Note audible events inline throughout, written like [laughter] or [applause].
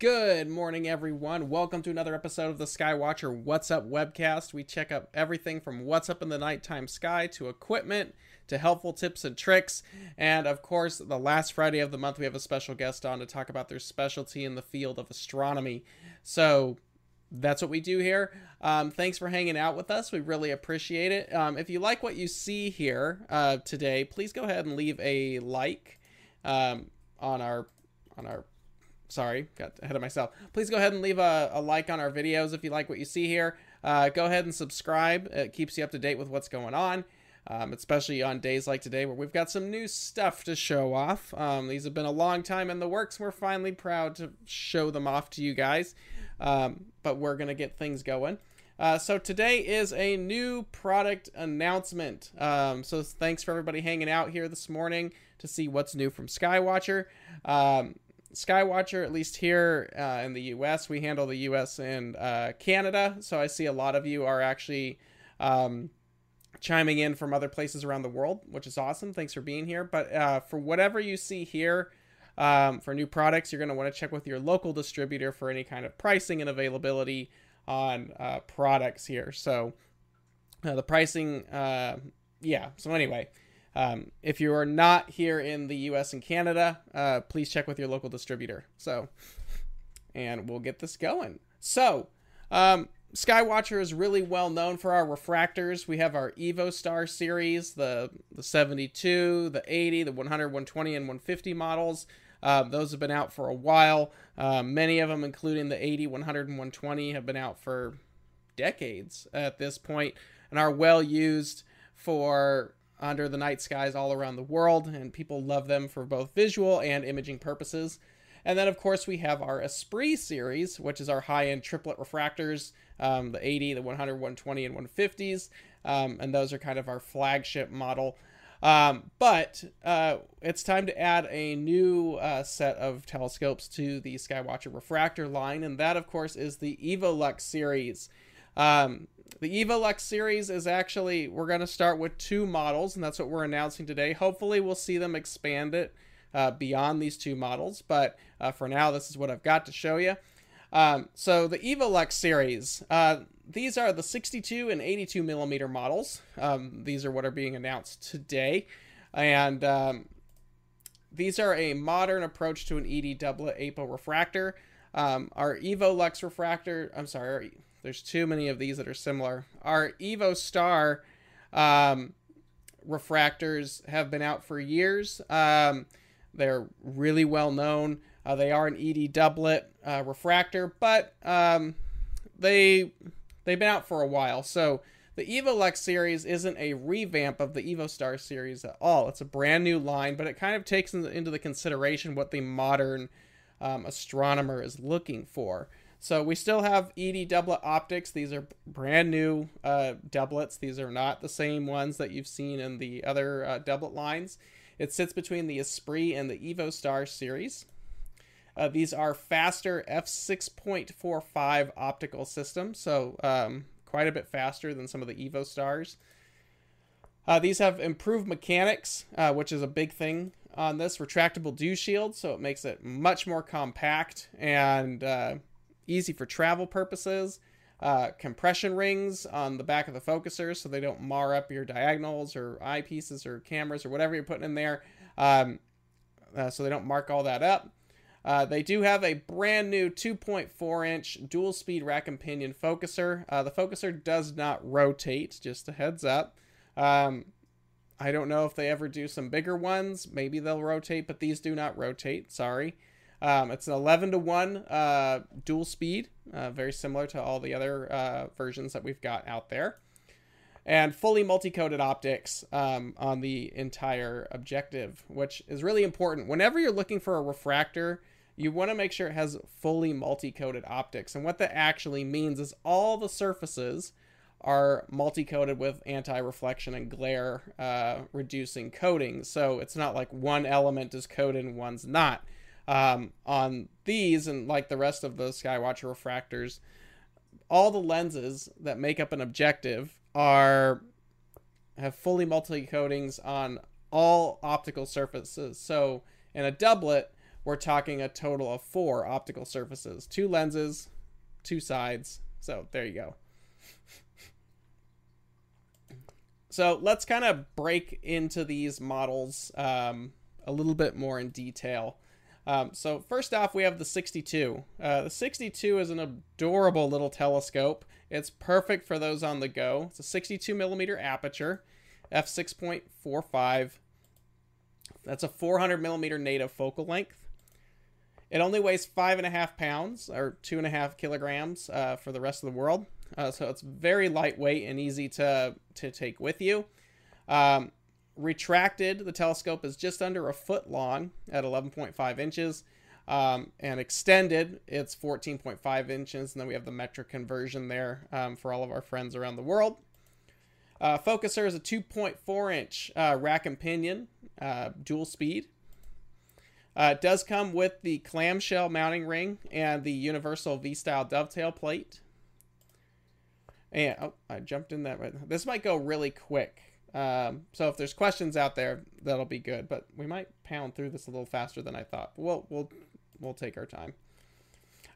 Good morning, everyone. Welcome to another episode of the Skywatcher What's Up webcast. We check up everything from what's up in the nighttime sky to equipment to helpful tips and tricks. And of course, the last Friday of the month, we have a special guest on to talk about their specialty in the field of astronomy. So that's what we do here. Um, thanks for hanging out with us. We really appreciate it. Um, if you like what you see here uh, today, please go ahead and leave a like um, on our on our sorry, got ahead of myself. Please go ahead and leave a, a like on our videos if you like what you see here. Uh, go ahead and subscribe. It keeps you up to date with what's going on, um, especially on days like today where we've got some new stuff to show off. Um, these have been a long time in the works. We're finally proud to show them off to you guys, um, but we're going to get things going. Uh, so today is a new product announcement. Um, so thanks for everybody hanging out here this morning to see what's new from Skywatcher. Um, Skywatcher, at least here uh, in the US, we handle the US and uh, Canada. So I see a lot of you are actually um, chiming in from other places around the world, which is awesome. Thanks for being here. But uh, for whatever you see here, um, for new products, you're going to want to check with your local distributor for any kind of pricing and availability on uh, products here. So uh, the pricing, uh, yeah. So anyway. Um, if you are not here in the US and Canada, uh, please check with your local distributor. So, and we'll get this going. So, um, Skywatcher is really well known for our refractors. We have our EvoStar series, the the 72, the 80, the 100, 120, and 150 models. Um, those have been out for a while. Uh, many of them, including the 80, 100, and 120, have been out for decades at this point and are well used for under the night skies all around the world, and people love them for both visual and imaging purposes. And then, of course, we have our Esprit series, which is our high end triplet refractors um, the 80, the 100, 120, and 150s. Um, and those are kind of our flagship model. Um, but uh, it's time to add a new uh, set of telescopes to the Skywatcher refractor line, and that, of course, is the Evolux series. Um, the Evolux series is actually, we're going to start with two models, and that's what we're announcing today. Hopefully, we'll see them expand it uh, beyond these two models, but uh, for now, this is what I've got to show you. Um, so, the Evolux series, uh, these are the 62 and 82 millimeter models. Um, these are what are being announced today. And um, these are a modern approach to an ED doublet apo refractor. Um, our Evolux refractor, I'm sorry, there's too many of these that are similar. Our Evo Star um, refractors have been out for years. Um, they're really well known. Uh, they are an ED doublet uh, refractor, but um, they they've been out for a while. So the Evolux series isn't a revamp of the EvoStar series at all. It's a brand new line, but it kind of takes into the consideration what the modern um, astronomer is looking for. So we still have ED doublet optics. These are brand new uh, doublets. These are not the same ones that you've seen in the other uh, doublet lines. It sits between the Esprit and the Evo Star series. Uh, these are faster f6.45 optical systems, so um, quite a bit faster than some of the EvoStars. Uh, these have improved mechanics, uh, which is a big thing on this retractable dew shield, so it makes it much more compact and uh, easy for travel purposes. Uh, compression rings on the back of the focusers so they don't mar up your diagonals or eyepieces or cameras or whatever you're putting in there. Um, uh, so they don't mark all that up. Uh, they do have a brand new 2.4 inch dual speed rack and pinion focuser. Uh, the focuser does not rotate, just a heads up. Um, I don't know if they ever do some bigger ones. Maybe they'll rotate, but these do not rotate. Sorry. Um, it's an 11 to 1 uh, dual speed, uh, very similar to all the other uh, versions that we've got out there. And fully multi coated optics um, on the entire objective, which is really important. Whenever you're looking for a refractor, you want to make sure it has fully multi coated optics. And what that actually means is all the surfaces are multi coated with anti reflection and glare uh, reducing coatings. So it's not like one element is coated and one's not um, on these and like the rest of the Skywatcher refractors, all the lenses that make up an objective are have fully multi coatings on all optical surfaces. So in a doublet, we're talking a total of four optical surfaces, two lenses, two sides. So there you go. [laughs] So let's kind of break into these models um, a little bit more in detail. Um, so first off, we have the 62. Uh, the 62 is an adorable little telescope. It's perfect for those on the go. It's a 62 millimeter aperture, f6.45. That's a 400 millimeter native focal length. It only weighs five and a half pounds or two and a half kilograms uh, for the rest of the world. Uh, so it's very lightweight and easy to, to take with you. Um, retracted, the telescope is just under a foot long at 11.5 inches. Um, and extended, it's 14.5 inches. And then we have the metric conversion there um, for all of our friends around the world. Uh, focuser is a 2.4 inch uh, rack and pinion, uh, dual speed. Uh, it does come with the clamshell mounting ring and the universal V-style dovetail plate. And oh, I jumped in that. Right. This might go really quick. Um, so if there's questions out there, that'll be good. But we might pound through this a little faster than I thought. We'll we'll we'll take our time.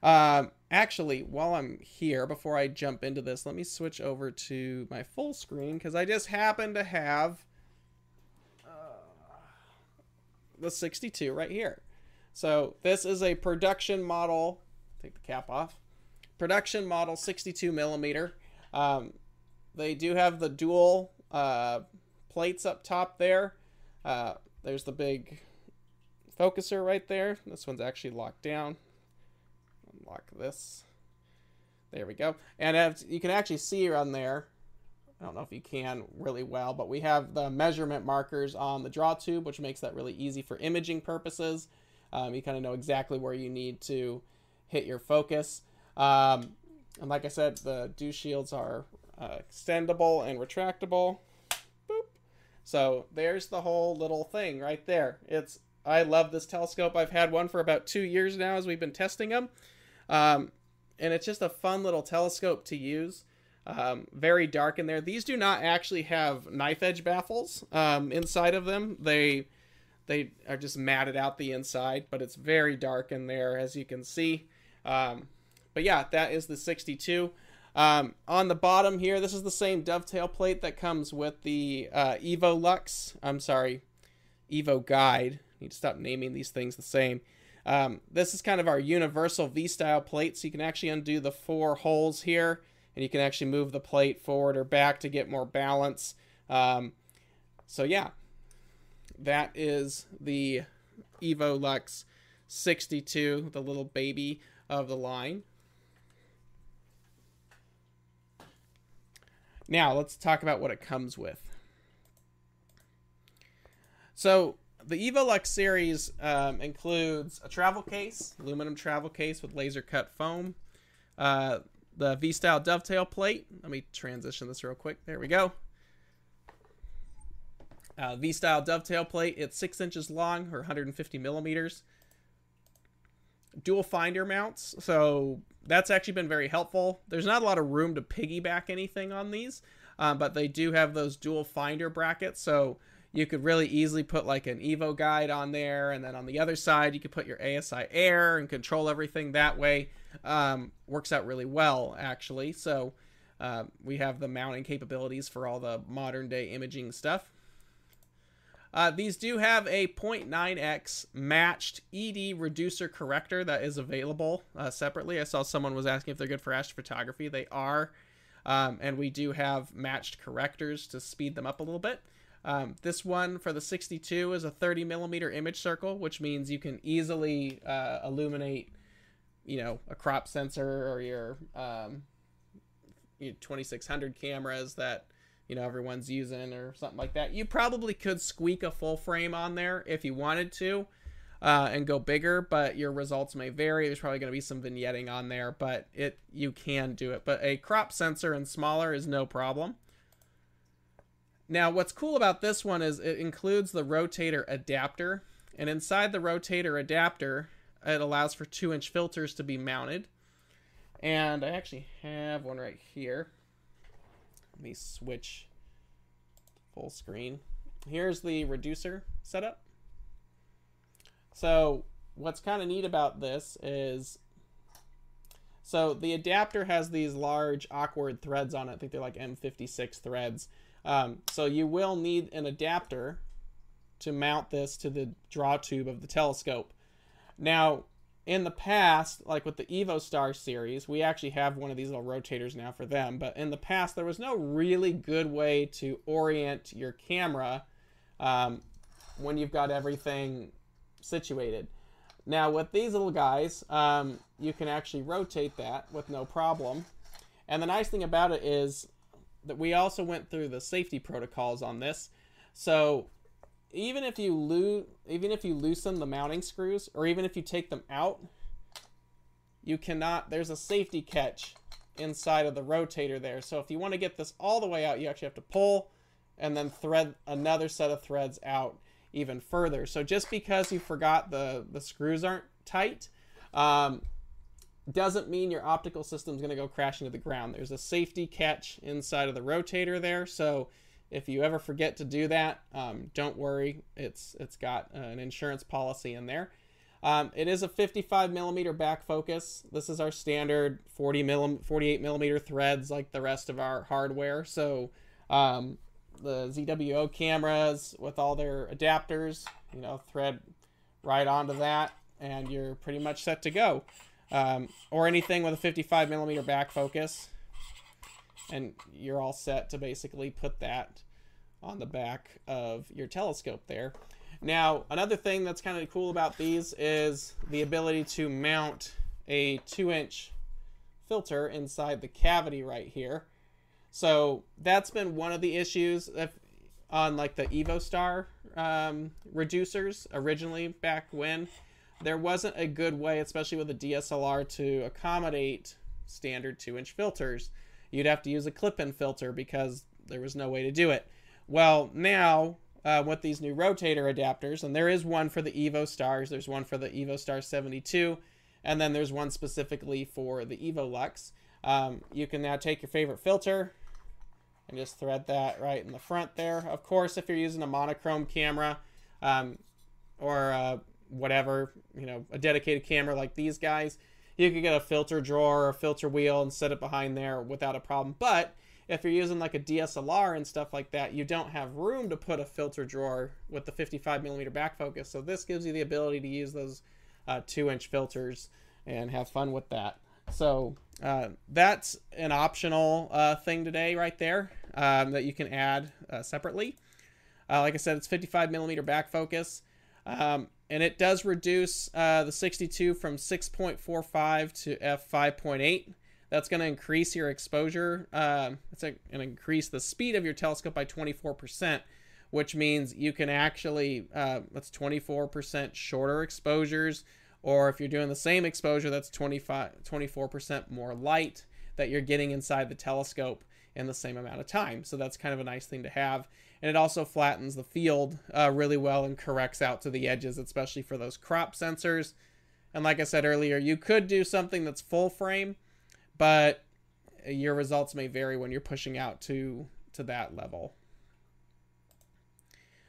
Um, actually, while I'm here, before I jump into this, let me switch over to my full screen because I just happen to have uh, the 62 right here. So this is a production model. Take the cap off. Production model 62 millimeter. Um, they do have the dual uh, plates up top there. Uh, there's the big focuser right there. This one's actually locked down. Unlock this. There we go. And as you can actually see on there, I don't know if you can really well, but we have the measurement markers on the draw tube, which makes that really easy for imaging purposes. Um, you kind of know exactly where you need to hit your focus. Um, and like I said, the dew shields are uh, extendable and retractable. Boop. So there's the whole little thing right there. It's I love this telescope. I've had one for about two years now as we've been testing them. Um, and it's just a fun little telescope to use. Um, very dark in there. These do not actually have knife edge baffles um, inside of them. They they are just matted out the inside, but it's very dark in there as you can see. Um, but yeah, that is the 62. Um, on the bottom here, this is the same dovetail plate that comes with the uh, Evo Lux. I'm sorry, Evo Guide. I need to stop naming these things the same. Um, this is kind of our universal V-style plate, so you can actually undo the four holes here, and you can actually move the plate forward or back to get more balance. Um, so yeah, that is the Evo Lux 62, the little baby of the line. Now, let's talk about what it comes with. So, the Evolux series um, includes a travel case, aluminum travel case with laser cut foam, uh, the V style dovetail plate. Let me transition this real quick. There we go. Uh, V style dovetail plate. It's six inches long or 150 millimeters. Dual finder mounts. So that's actually been very helpful. There's not a lot of room to piggyback anything on these, um, but they do have those dual finder brackets. So you could really easily put like an Evo guide on there, and then on the other side, you could put your ASI Air and control everything that way. Um, works out really well, actually. So uh, we have the mounting capabilities for all the modern day imaging stuff. Uh, these do have a 0.9x matched ED reducer corrector that is available uh, separately. I saw someone was asking if they're good for astrophotography. They are. Um, and we do have matched correctors to speed them up a little bit. Um, this one for the 62 is a 30 millimeter image circle, which means you can easily uh, illuminate, you know, a crop sensor or your, um, your 2600 cameras that you know everyone's using or something like that. You probably could squeak a full frame on there if you wanted to. Uh, and go bigger, but your results may vary. There's probably going to be some vignetting on there, but it you can do it. But a crop sensor and smaller is no problem. Now, what's cool about this one is it includes the rotator adapter, and inside the rotator adapter, it allows for two inch filters to be mounted. And I actually have one right here. Let me switch full screen. Here's the reducer setup. So what's kind of neat about this is so the adapter has these large awkward threads on it. I think they're like M56 threads. Um, so you will need an adapter to mount this to the draw tube of the telescope. Now, in the past, like with the Evo Star series, we actually have one of these little rotators now for them. But in the past, there was no really good way to orient your camera um, when you've got everything situated. Now with these little guys, um, you can actually rotate that with no problem. And the nice thing about it is that we also went through the safety protocols on this. So even if you loo- even if you loosen the mounting screws or even if you take them out, you cannot there's a safety catch inside of the rotator there. So if you want to get this all the way out, you actually have to pull and then thread another set of threads out even further. So just because you forgot the, the screws aren't tight, um, doesn't mean your optical system is going to go crashing to the ground. There's a safety catch inside of the rotator there. So if you ever forget to do that, um, don't worry. It's it's got an insurance policy in there. Um, it is a 55 millimeter back focus. This is our standard 40 millim, 48 millimeter threads like the rest of our hardware. So um, the ZWO cameras with all their adapters, you know, thread right onto that, and you're pretty much set to go. Um, or anything with a 55 millimeter back focus, and you're all set to basically put that on the back of your telescope there. Now, another thing that's kind of cool about these is the ability to mount a two inch filter inside the cavity right here. So that's been one of the issues if, on like the EvoStar um, reducers originally back when there wasn't a good way, especially with a DSLR, to accommodate standard two inch filters. You'd have to use a clip in filter because there was no way to do it. Well, now uh, with these new rotator adapters, and there is one for the Evo Stars, there's one for the Evo Star 72, and then there's one specifically for the EvoLux. Um, you can now take your favorite filter, and just thread that right in the front there. Of course, if you're using a monochrome camera um, or uh, whatever, you know, a dedicated camera like these guys, you could get a filter drawer or a filter wheel and set it behind there without a problem. But if you're using like a DSLR and stuff like that, you don't have room to put a filter drawer with the 55 millimeter back focus. So this gives you the ability to use those uh, two inch filters and have fun with that. So uh, that's an optional uh, thing today, right there, um, that you can add uh, separately. Uh, like I said, it's 55 millimeter back focus, um, and it does reduce uh, the 62 from 6.45 to f5.8. That's going to increase your exposure. Um, it's going to increase the speed of your telescope by 24%, which means you can actually uh, that's 24% shorter exposures or if you're doing the same exposure, that's 25, 24% more light that you're getting inside the telescope in the same amount of time. So that's kind of a nice thing to have. And it also flattens the field uh, really well and corrects out to the edges, especially for those crop sensors. And like I said earlier, you could do something that's full frame, but your results may vary when you're pushing out to to that level.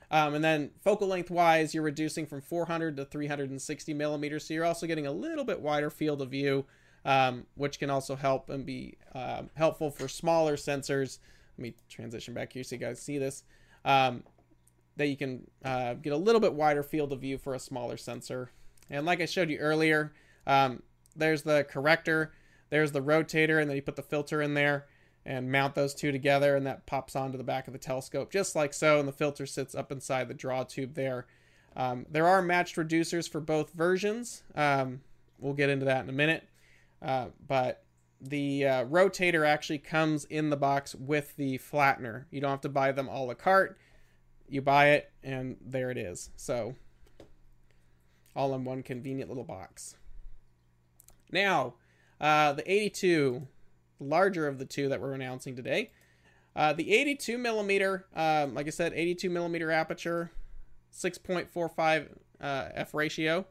Um, and then focal length wise, you're reducing from 400 to 360 millimeters. So you're also getting a little bit wider field of view, um, which can also help and be um, helpful for smaller sensors. Let me transition back here so you guys see this. Um, that you can uh, get a little bit wider field of view for a smaller sensor. And like I showed you earlier, um, there's the corrector, there's the rotator, and then you put the filter in there and mount those two together and that pops onto the back of the telescope just like so and the filter sits up inside the draw tube there. Um, there are matched reducers for both versions. Um, we'll get into that in a minute. Uh, but the uh, rotator actually comes in the box with the flattener. You don't have to buy them all a la carte. You buy it and there it is. So all in one convenient little box. Now uh, the 82 larger of the two that we're announcing today. Uh, the 82 millimeter, um, like I said, 82 millimeter aperture, 6.45 uh, f ratio,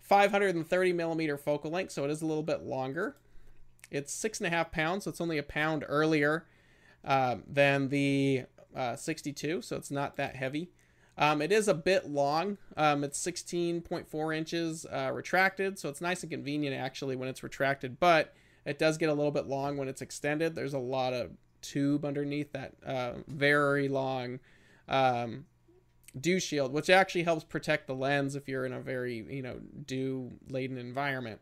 530 millimeter focal length, so it is a little bit longer. It's six and a half pounds, so it's only a pound earlier uh, than the uh, 62, so it's not that heavy. Um, it is a bit long. Um, it's 16.4 inches uh, retracted, so it's nice and convenient actually when it's retracted, but it does get a little bit long when it's extended. There's a lot of tube underneath that uh, very long um, dew shield, which actually helps protect the lens if you're in a very, you know, dew laden environment.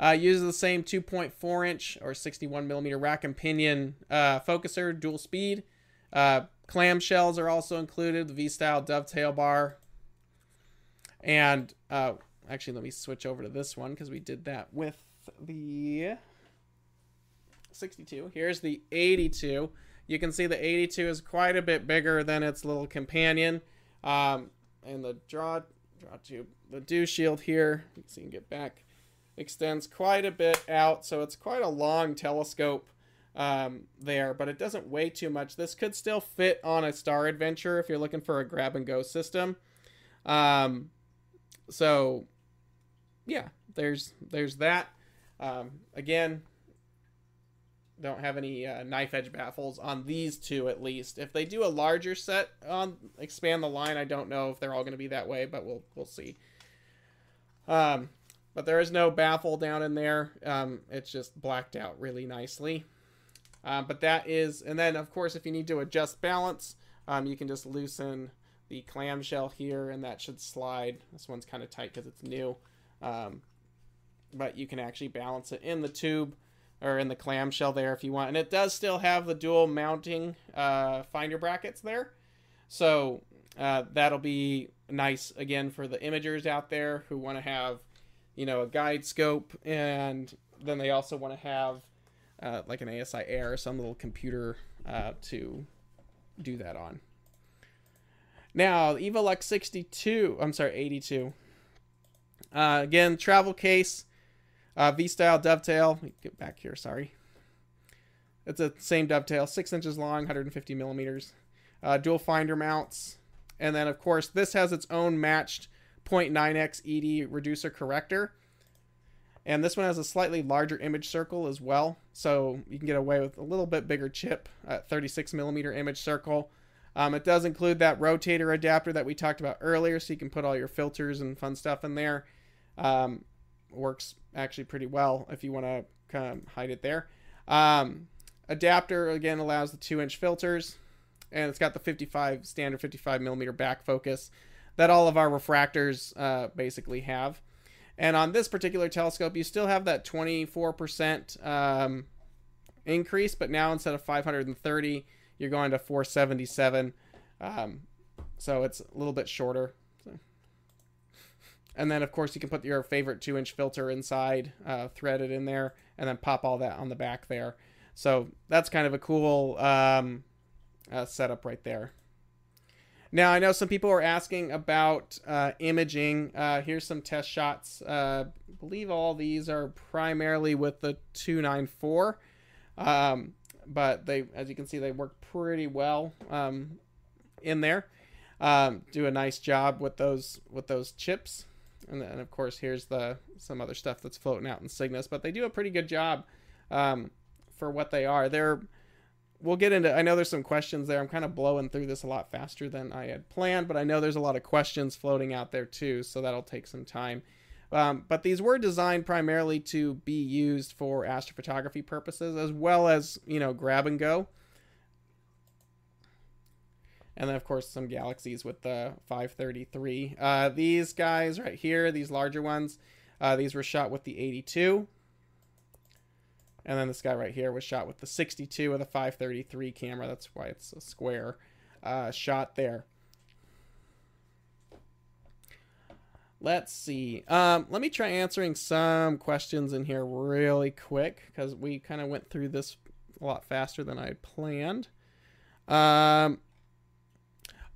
Uh, uses the same 2.4 inch or 61 millimeter rack and pinion uh, focuser, dual speed. Uh, clamshells are also included, the V style dovetail bar. And uh, actually, let me switch over to this one because we did that with the 62. Here's the 82. You can see the 82 is quite a bit bigger than its little companion. Um, and the draw, draw tube, the dew shield here, see you can get back extends quite a bit out, so it's quite a long telescope um, there, but it doesn't weigh too much. This could still fit on a Star Adventure if you're looking for a grab and go system. Um, so yeah, there's there's that. Um, again, don't have any uh, knife edge baffles on these two at least. If they do a larger set on expand the line, I don't know if they're all going to be that way, but we'll we'll see. Um, but there is no baffle down in there. Um, it's just blacked out really nicely. Um, but that is, and then of course, if you need to adjust balance, um, you can just loosen the clamshell here, and that should slide. This one's kind of tight because it's new, um, but you can actually balance it in the tube or in the clamshell there if you want. And it does still have the dual mounting uh, finder brackets there, so uh, that'll be nice again for the imagers out there who want to have you know, a guide scope, and then they also want to have uh, like an ASI Air, some little computer uh, to do that on. Now, the Evolux 62, I'm sorry, 82. Uh, again, travel case, uh, V-style dovetail. Get back here, sorry. It's a same dovetail, six inches long, 150 millimeters. Uh, dual finder mounts, and then of course this has its own matched 0.9x ED reducer corrector. And this one has a slightly larger image circle as well, so you can get away with a little bit bigger chip at 36 millimeter image circle. Um, it does include that rotator adapter that we talked about earlier, so you can put all your filters and fun stuff in there. Um, works actually pretty well if you want to kind of hide it there. Um, adapter again allows the two inch filters, and it's got the 55 standard 55 millimeter back focus that all of our refractors uh, basically have. And on this particular telescope, you still have that 24% um, increase, but now instead of 530, you're going to 477. Um, so it's a little bit shorter. And then, of course, you can put your favorite two inch filter inside, uh, thread it in there, and then pop all that on the back there. So that's kind of a cool um, uh, setup right there. Now, I know some people are asking about uh, imaging. Uh, here's some test shots. Uh, I believe all these are primarily with the 294. Um, but they, as you can see, they work pretty well um, in there. Um, do a nice job with those with those chips. And then, of course, here's the some other stuff that's floating out in Cygnus. But they do a pretty good job um, for what they are. They're we'll get into i know there's some questions there. I'm kind of blowing through this a lot faster than i had planned but i know there's a lot of questions floating out there too so that'll take some time. Um, but these were designed primarily to be used for astrophotography purposes as well as you know grab and go. And then of course some galaxies with the 533 uh, these guys right here these larger ones uh, these were shot with the 82 and then this guy right here was shot with the 62 with the 533 camera. That's why it's a square uh, shot there. Let's see. Um, let me try answering some questions in here really quick because we kind of went through this a lot faster than I had planned. Um,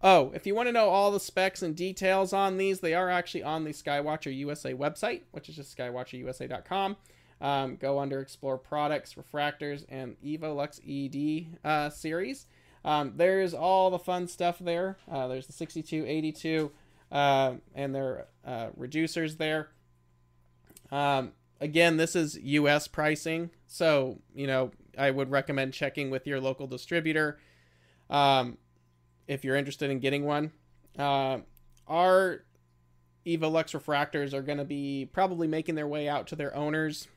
oh, if you want to know all the specs and details on these, they are actually on the Skywatcher USA website, which is just skywatcherusa.com. Um, go under Explore Products, Refractors, and Evolux ED uh, series. Um, there's all the fun stuff there. Uh, there's the 62, 82, uh, and their uh, reducers there. Um, again, this is US pricing, so you know I would recommend checking with your local distributor um, if you're interested in getting one. Uh, our Evolux refractors are going to be probably making their way out to their owners.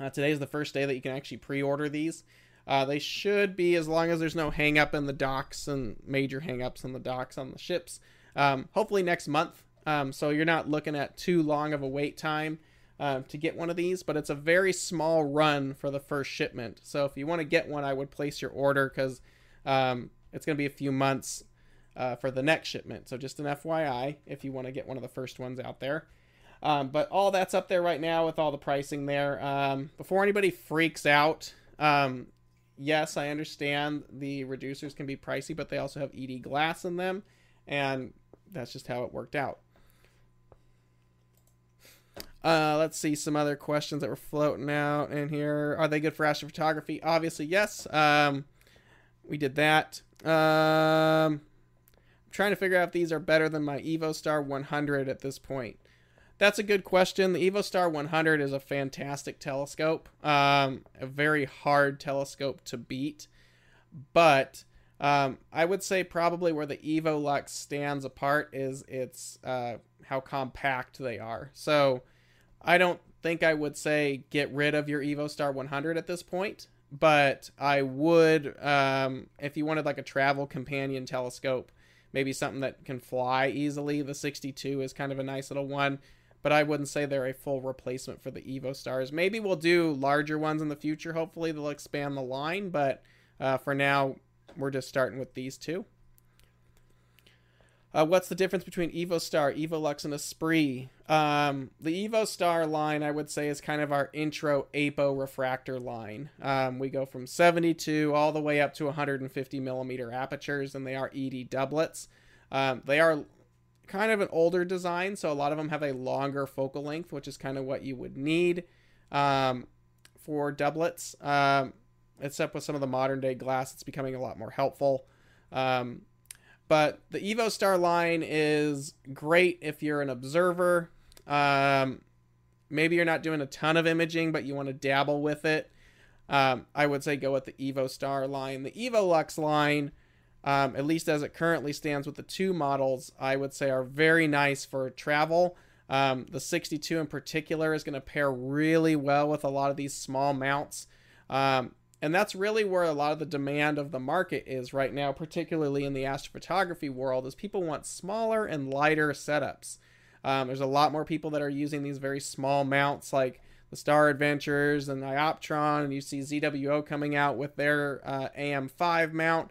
Uh, today is the first day that you can actually pre-order these. Uh, they should be, as long as there's no hang-up in the docks and major hang-ups in the docks on the ships. Um, hopefully next month. Um, so you're not looking at too long of a wait time uh, to get one of these, but it's a very small run for the first shipment. So if you want to get one, I would place your order because um, it's going to be a few months uh, for the next shipment. So just an FYI if you want to get one of the first ones out there. Um, but all that's up there right now with all the pricing there. Um, before anybody freaks out, um, yes, I understand the reducers can be pricey, but they also have ED glass in them, and that's just how it worked out. Uh, let's see some other questions that were floating out in here. Are they good for astrophotography? Obviously, yes. Um, we did that. Um, I'm trying to figure out if these are better than my EvoStar 100 at this point. That's a good question. The EvoStar 100 is a fantastic telescope, um, a very hard telescope to beat. But um, I would say probably where the Evolux stands apart is its uh, how compact they are. So I don't think I would say get rid of your EvoStar 100 at this point, but I would um, if you wanted like a travel companion telescope, maybe something that can fly easily. The 62 is kind of a nice little one but I wouldn't say they're a full replacement for the Evo Stars. Maybe we'll do larger ones in the future. Hopefully, they'll expand the line, but uh, for now, we're just starting with these two. Uh, what's the difference between Evo Star, Evo Lux, and Esprit? Um, the Evo Star line, I would say, is kind of our intro APO refractor line. Um, we go from 72 all the way up to 150 millimeter apertures, and they are ED doublets. Um, they are kind of an older design, so a lot of them have a longer focal length, which is kind of what you would need um, for doublets. Um, except with some of the modern day glass, it's becoming a lot more helpful. Um, but the Evo Star line is great if you're an observer. Um, maybe you're not doing a ton of imaging, but you want to dabble with it. Um, I would say go with the Evo Star line. The Evo Lux line um, at least as it currently stands with the two models, I would say are very nice for travel. Um, the 62 in particular is going to pair really well with a lot of these small mounts. Um, and that's really where a lot of the demand of the market is right now, particularly in the astrophotography world, is people want smaller and lighter setups. Um, there's a lot more people that are using these very small mounts like the Star Adventures and the iOptron, and you see ZWO coming out with their uh, AM5 mount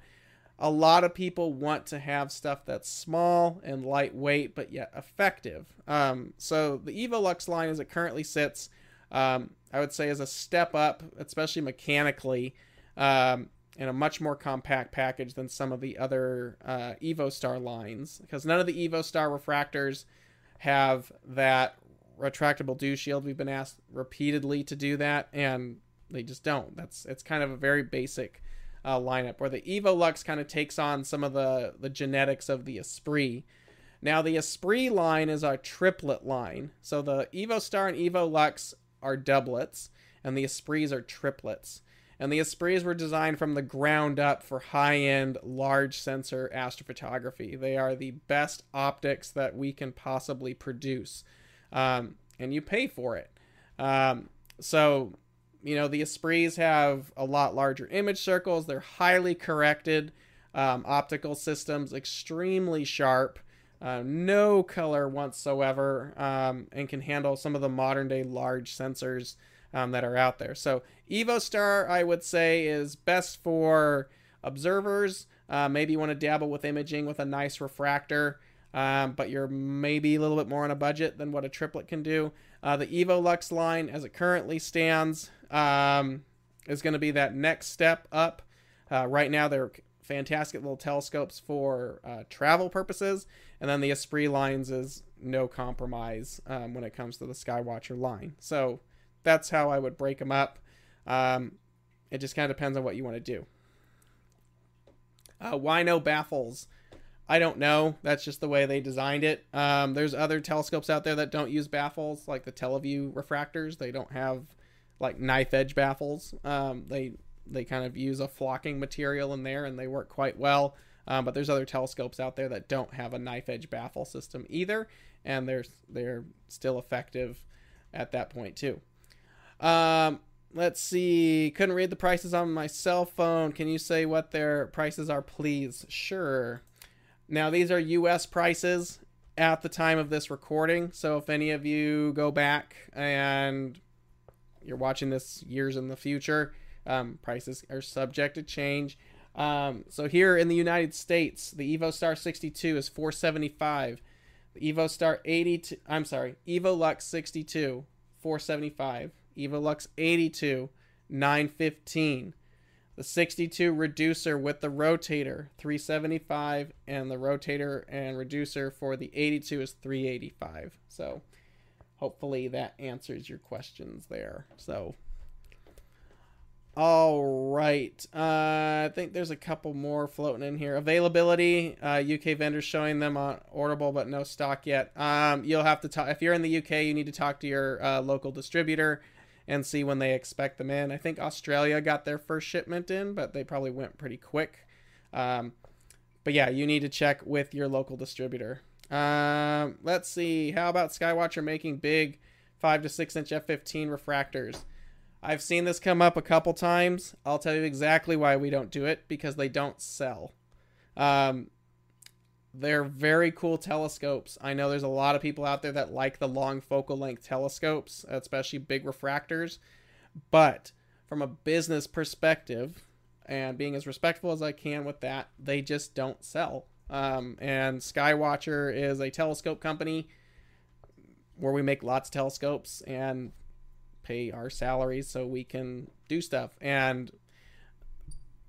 a lot of people want to have stuff that's small and lightweight but yet effective. Um, so the Evolux line, as it currently sits, um, I would say is a step up, especially mechanically, um, and a much more compact package than some of the other uh, EvoStar lines, because none of the EvoStar refractors have that retractable dew shield. We've been asked repeatedly to do that, and they just don't. That's it's kind of a very basic uh, lineup, where the Evolux kind of takes on some of the the genetics of the Esprit. Now the Esprit line is our triplet line, so the Evo Star and Evo Lux are doublets, and the Esprits are triplets. And the Esprits were designed from the ground up for high end, large sensor astrophotography. They are the best optics that we can possibly produce. Um, and you pay for it. Um, so you know, the Esprits have a lot larger image circles. They're highly corrected um, optical systems, extremely sharp, uh, no color whatsoever, um, and can handle some of the modern day large sensors um, that are out there. So, EvoStar, I would say, is best for observers. Uh, maybe you want to dabble with imaging with a nice refractor. Um, but you're maybe a little bit more on a budget than what a triplet can do. Uh, the Evo Lux line, as it currently stands, um, is going to be that next step up. Uh, right now, they're fantastic little telescopes for uh, travel purposes, and then the Esprit lines is no compromise um, when it comes to the Skywatcher line. So that's how I would break them up. Um, it just kind of depends on what you want to do. Uh, why no baffles? I don't know. That's just the way they designed it. Um, there's other telescopes out there that don't use baffles, like the Televue refractors. They don't have like knife edge baffles. Um, they they kind of use a flocking material in there, and they work quite well. Um, but there's other telescopes out there that don't have a knife edge baffle system either, and they're they're still effective at that point too. Um, let's see. Couldn't read the prices on my cell phone. Can you say what their prices are, please? Sure. Now these are U.S. prices at the time of this recording. So if any of you go back and you're watching this years in the future, um, prices are subject to change. Um, so here in the United States, the Evo Star 62 is 475. The Evo Star 82, I'm sorry, Evo Lux 62, 475. Evo Lux 82, 915. The 62 reducer with the rotator, 375, and the rotator and reducer for the 82 is 385. So hopefully that answers your questions there. So all right. Uh, I think there's a couple more floating in here. Availability. Uh, UK vendors showing them on orderable, but no stock yet. Um, you'll have to talk if you're in the UK. You need to talk to your uh, local distributor and see when they expect them in. I think Australia got their first shipment in, but they probably went pretty quick. Um, but yeah, you need to check with your local distributor. Um, let's see. How about Skywatcher making big five to six inch f15 refractors? I've seen this come up a couple times. I'll tell you exactly why we don't do it because they don't sell. Um, they're very cool telescopes. I know there's a lot of people out there that like the long focal length telescopes, especially big refractors. But from a business perspective, and being as respectful as I can with that, they just don't sell. Um, and Skywatcher is a telescope company where we make lots of telescopes, and pay our salaries so we can do stuff. And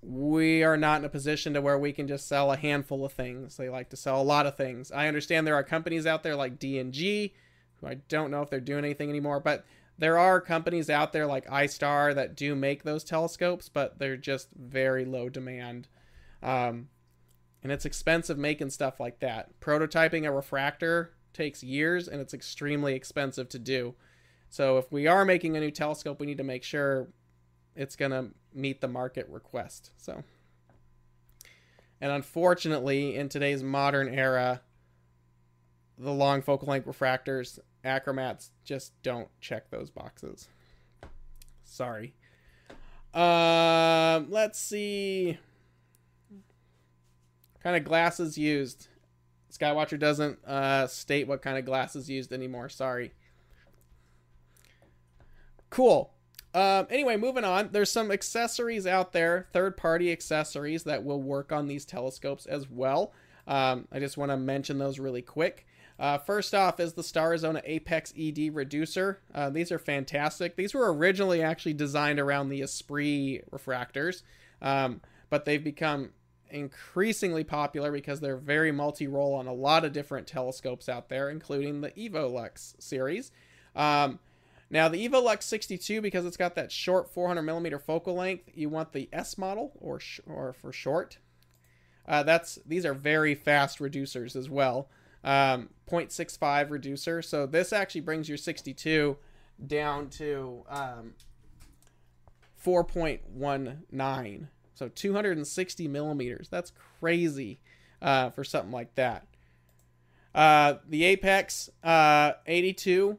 we are not in a position to where we can just sell a handful of things. They like to sell a lot of things. I understand there are companies out there like D&G, who I don't know if they're doing anything anymore, but there are companies out there like iStar that do make those telescopes, but they're just very low demand. Um, and it's expensive making stuff like that. Prototyping a refractor takes years and it's extremely expensive to do. So if we are making a new telescope, we need to make sure it's going to meet the market request. So and unfortunately, in today's modern era, the long focal length refractors, achromats just don't check those boxes. Sorry. Um, let's see. kind of glasses used. Skywatcher doesn't uh, state what kind of glasses used anymore. Sorry. Cool. Um, anyway, moving on. There's some accessories out there, third-party accessories that will work on these telescopes as well. Um, I just want to mention those really quick. Uh, first off is the Starizona Apex ED reducer. Uh, these are fantastic. These were originally actually designed around the Esprit refractors, um, but they've become increasingly popular because they're very multi-role on a lot of different telescopes out there, including the Evolux series. Um, now the Evolux 62, because it's got that short 400 millimeter focal length, you want the S model or or for short. Uh, that's these are very fast reducers as well. Um, 0.65 reducer. So this actually brings your 62 down to um, 4.19. So 260 millimeters. That's crazy uh, for something like that. Uh, the Apex uh, 82.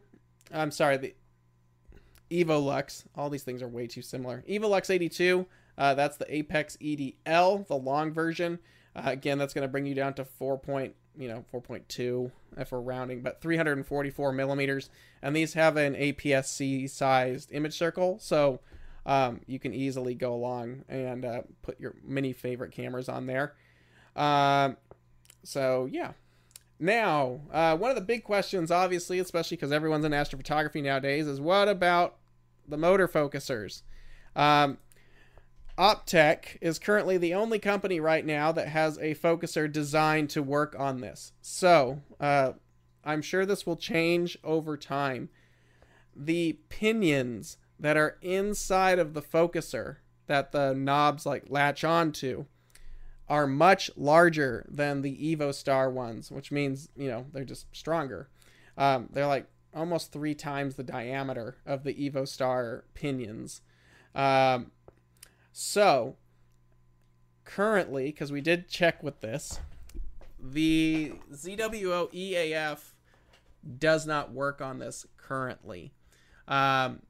I'm sorry. The Evolux. All these things are way too similar. Evolux 82. Uh, that's the Apex EDL, the long version. Uh, again, that's going to bring you down to 4. Point, you know, 4.2 if we're rounding, but 344 millimeters. And these have an APS-C sized image circle, so um, you can easily go along and uh, put your many favorite cameras on there. Um, so yeah. Now, uh, one of the big questions, obviously, especially because everyone's in astrophotography nowadays, is what about the motor focusers. Um, Optec is currently the only company right now that has a focuser designed to work on this. So, uh, I'm sure this will change over time. The pinions that are inside of the focuser that the knobs like latch onto are much larger than the Evo Star ones, which means, you know, they're just stronger. Um, they're like almost three times the diameter of the Evo Star pinions. Um, so currently, because we did check with this, the ZWO EAF does not work on this currently. Um,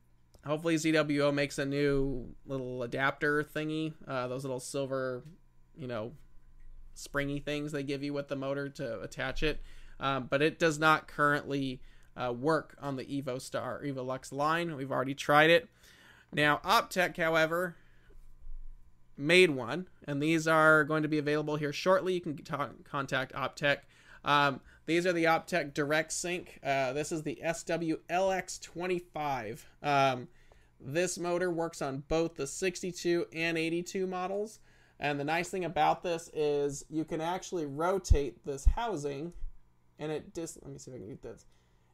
hopefully ZWO makes a new little adapter thingy, uh, those little silver, you know, springy things they give you with the motor to attach it. Um, but it does not currently uh, work on the Evostar Evo Lux line. We've already tried it. Now, Optec, however, made one, and these are going to be available here shortly. You can ta- contact Optec. Um, these are the Optec Direct Sync. Uh, this is the SWLX25. Um, this motor works on both the 62 and 82 models. And the nice thing about this is you can actually rotate this housing and it dis let me see if I can get this.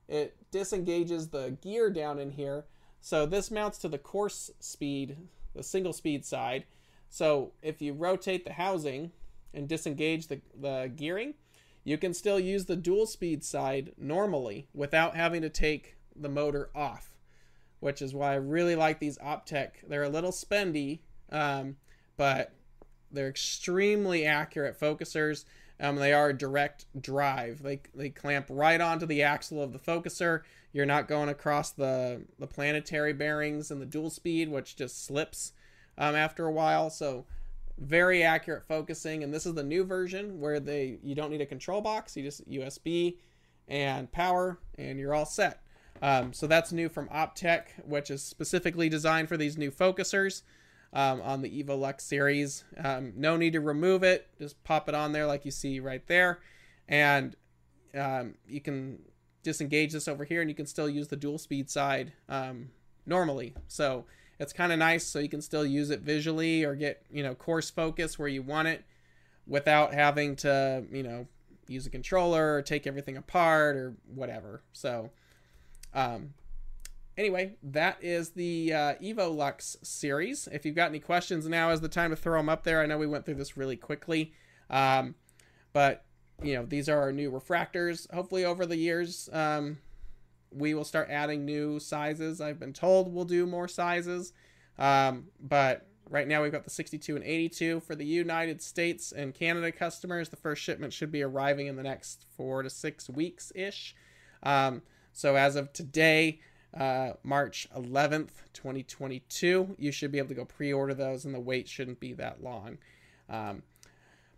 It disengages the gear down in here. So this mounts to the course speed, the single speed side. So if you rotate the housing and disengage the, the gearing, you can still use the dual speed side normally without having to take the motor off, which is why I really like these Optec. They're a little spendy, um, but they're extremely accurate focusers. Um, they are direct drive. They, they clamp right onto the axle of the focuser. You're not going across the, the planetary bearings and the dual speed, which just slips um, after a while. So very accurate focusing. And this is the new version where they you don't need a control box. You just USB and power, and you're all set. Um, so that's new from Optec, which is specifically designed for these new focusers um, on the Evolux series. Um, no need to remove it. Just pop it on there like you see right there. And um, you can disengage this over here and you can still use the dual speed side um, normally. So it's kind of nice so you can still use it visually or get, you know, course focus where you want it without having to, you know, use a controller or take everything apart or whatever. So, um, anyway, that is the uh, Evolux series. If you've got any questions, now is the time to throw them up there. I know we went through this really quickly, um, but you know these are our new refractors. Hopefully, over the years, um, we will start adding new sizes. I've been told we'll do more sizes, um, but right now we've got the 62 and 82 for the United States and Canada customers. The first shipment should be arriving in the next four to six weeks ish. Um, so as of today uh, March 11th, 2022. You should be able to go pre order those, and the wait shouldn't be that long. Um,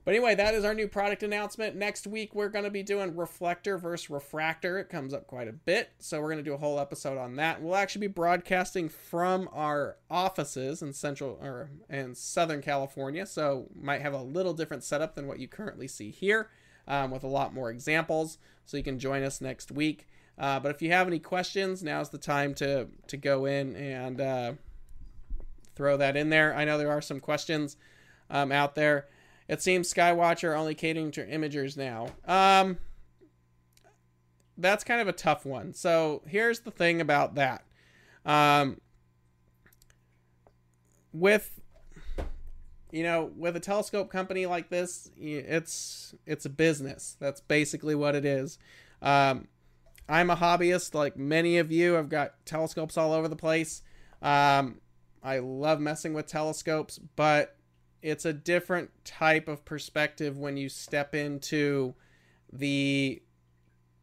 but anyway, that is our new product announcement. Next week, we're going to be doing reflector versus refractor. It comes up quite a bit. So, we're going to do a whole episode on that. We'll actually be broadcasting from our offices in Central or in Southern California. So, might have a little different setup than what you currently see here um, with a lot more examples. So, you can join us next week. Uh, but if you have any questions, now's the time to to go in and uh, throw that in there. I know there are some questions um, out there. It seems Skywatcher only catering to imagers now. Um, that's kind of a tough one. So here's the thing about that. Um, with you know, with a telescope company like this, it's it's a business. That's basically what it is. Um, I'm a hobbyist like many of you. I've got telescopes all over the place. Um, I love messing with telescopes, but it's a different type of perspective when you step into the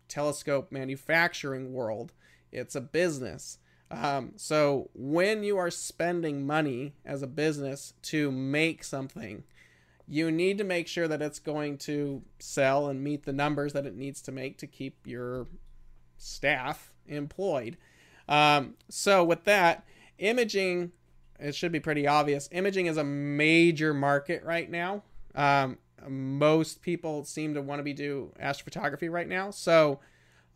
telescope manufacturing world. It's a business. Um, so when you are spending money as a business to make something, you need to make sure that it's going to sell and meet the numbers that it needs to make to keep your staff employed. Um, so with that, imaging, it should be pretty obvious. Imaging is a major market right now. Um, most people seem to want to be do astrophotography right now, so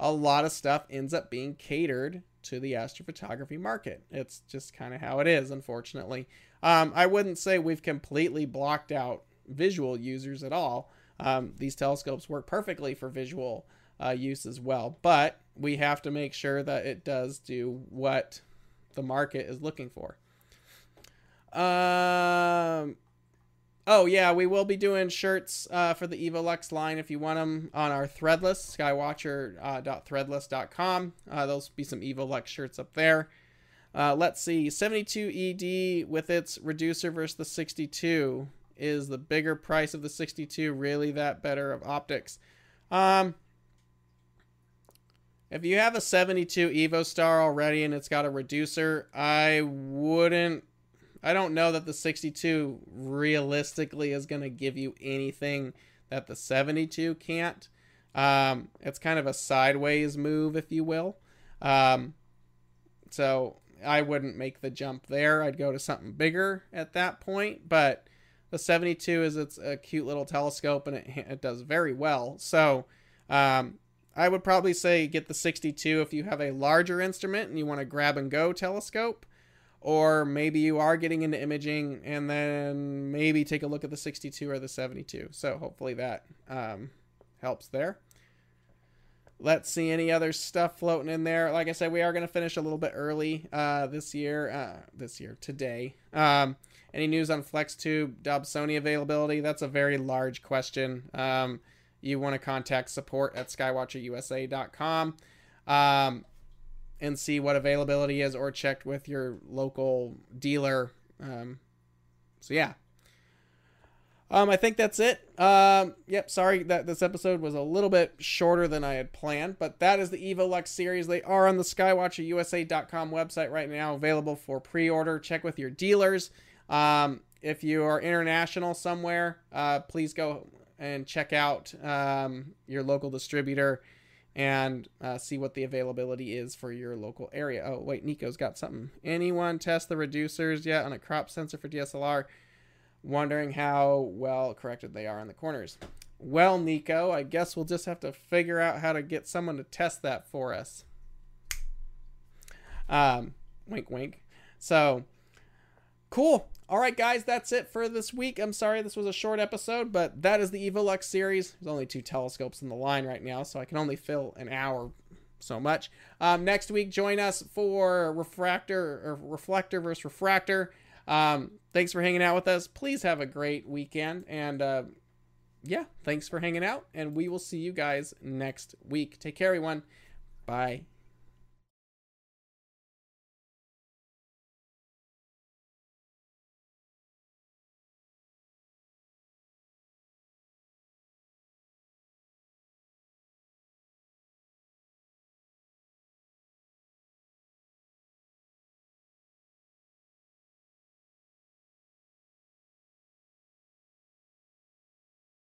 a lot of stuff ends up being catered to the astrophotography market. It's just kind of how it is, unfortunately. Um, I wouldn't say we've completely blocked out visual users at all. Um, these telescopes work perfectly for visual uh, use as well. But we have to make sure that it does do what the market is looking for. Um, oh yeah, we will be doing shirts uh, for the Evolux line if you want them on our Threadless skywatcher.threadless.com. Uh, uh, there'll be some Evolux shirts up there. Uh, let's see, 72 ED with its reducer versus the 62 is the bigger price of the 62 really that better of optics? Um, if you have a 72 Evostar already and it's got a reducer, I wouldn't. I don't know that the 62 realistically is going to give you anything that the 72 can't. Um, it's kind of a sideways move, if you will. Um, so I wouldn't make the jump there. I'd go to something bigger at that point. But the 72 is it's a cute little telescope and it, it does very well. So um, I would probably say get the 62 if you have a larger instrument and you want to grab and go telescope. Or maybe you are getting into imaging and then maybe take a look at the 62 or the 72. So hopefully that um, helps there. Let's see any other stuff floating in there. Like I said, we are going to finish a little bit early uh, this year. Uh, this year, today. Um, any news on FlexTube Dobsoni availability? That's a very large question. Um, you want to contact support at skywatcherusa.com um, and see what availability is or check with your local dealer. Um, so, yeah. Um, I think that's it. Um, yep, sorry that this episode was a little bit shorter than I had planned, but that is the EvoLux series. They are on the skywatcherusa.com website right now, available for pre-order. Check with your dealers. Um, if you are international somewhere, uh, please go and check out um, your local distributor and uh, see what the availability is for your local area. Oh, wait, Nico's got something. Anyone test the reducers yet on a crop sensor for DSLR? Wondering how well corrected they are on the corners. Well, Nico, I guess we'll just have to figure out how to get someone to test that for us. Um, wink, wink. So, cool. All right, guys, that's it for this week. I'm sorry this was a short episode, but that is the EvoLux series. There's only two telescopes in the line right now, so I can only fill an hour so much. Um, next week, join us for refractor or reflector versus refractor. Um, thanks for hanging out with us. Please have a great weekend, and uh, yeah, thanks for hanging out, and we will see you guys next week. Take care, everyone. Bye.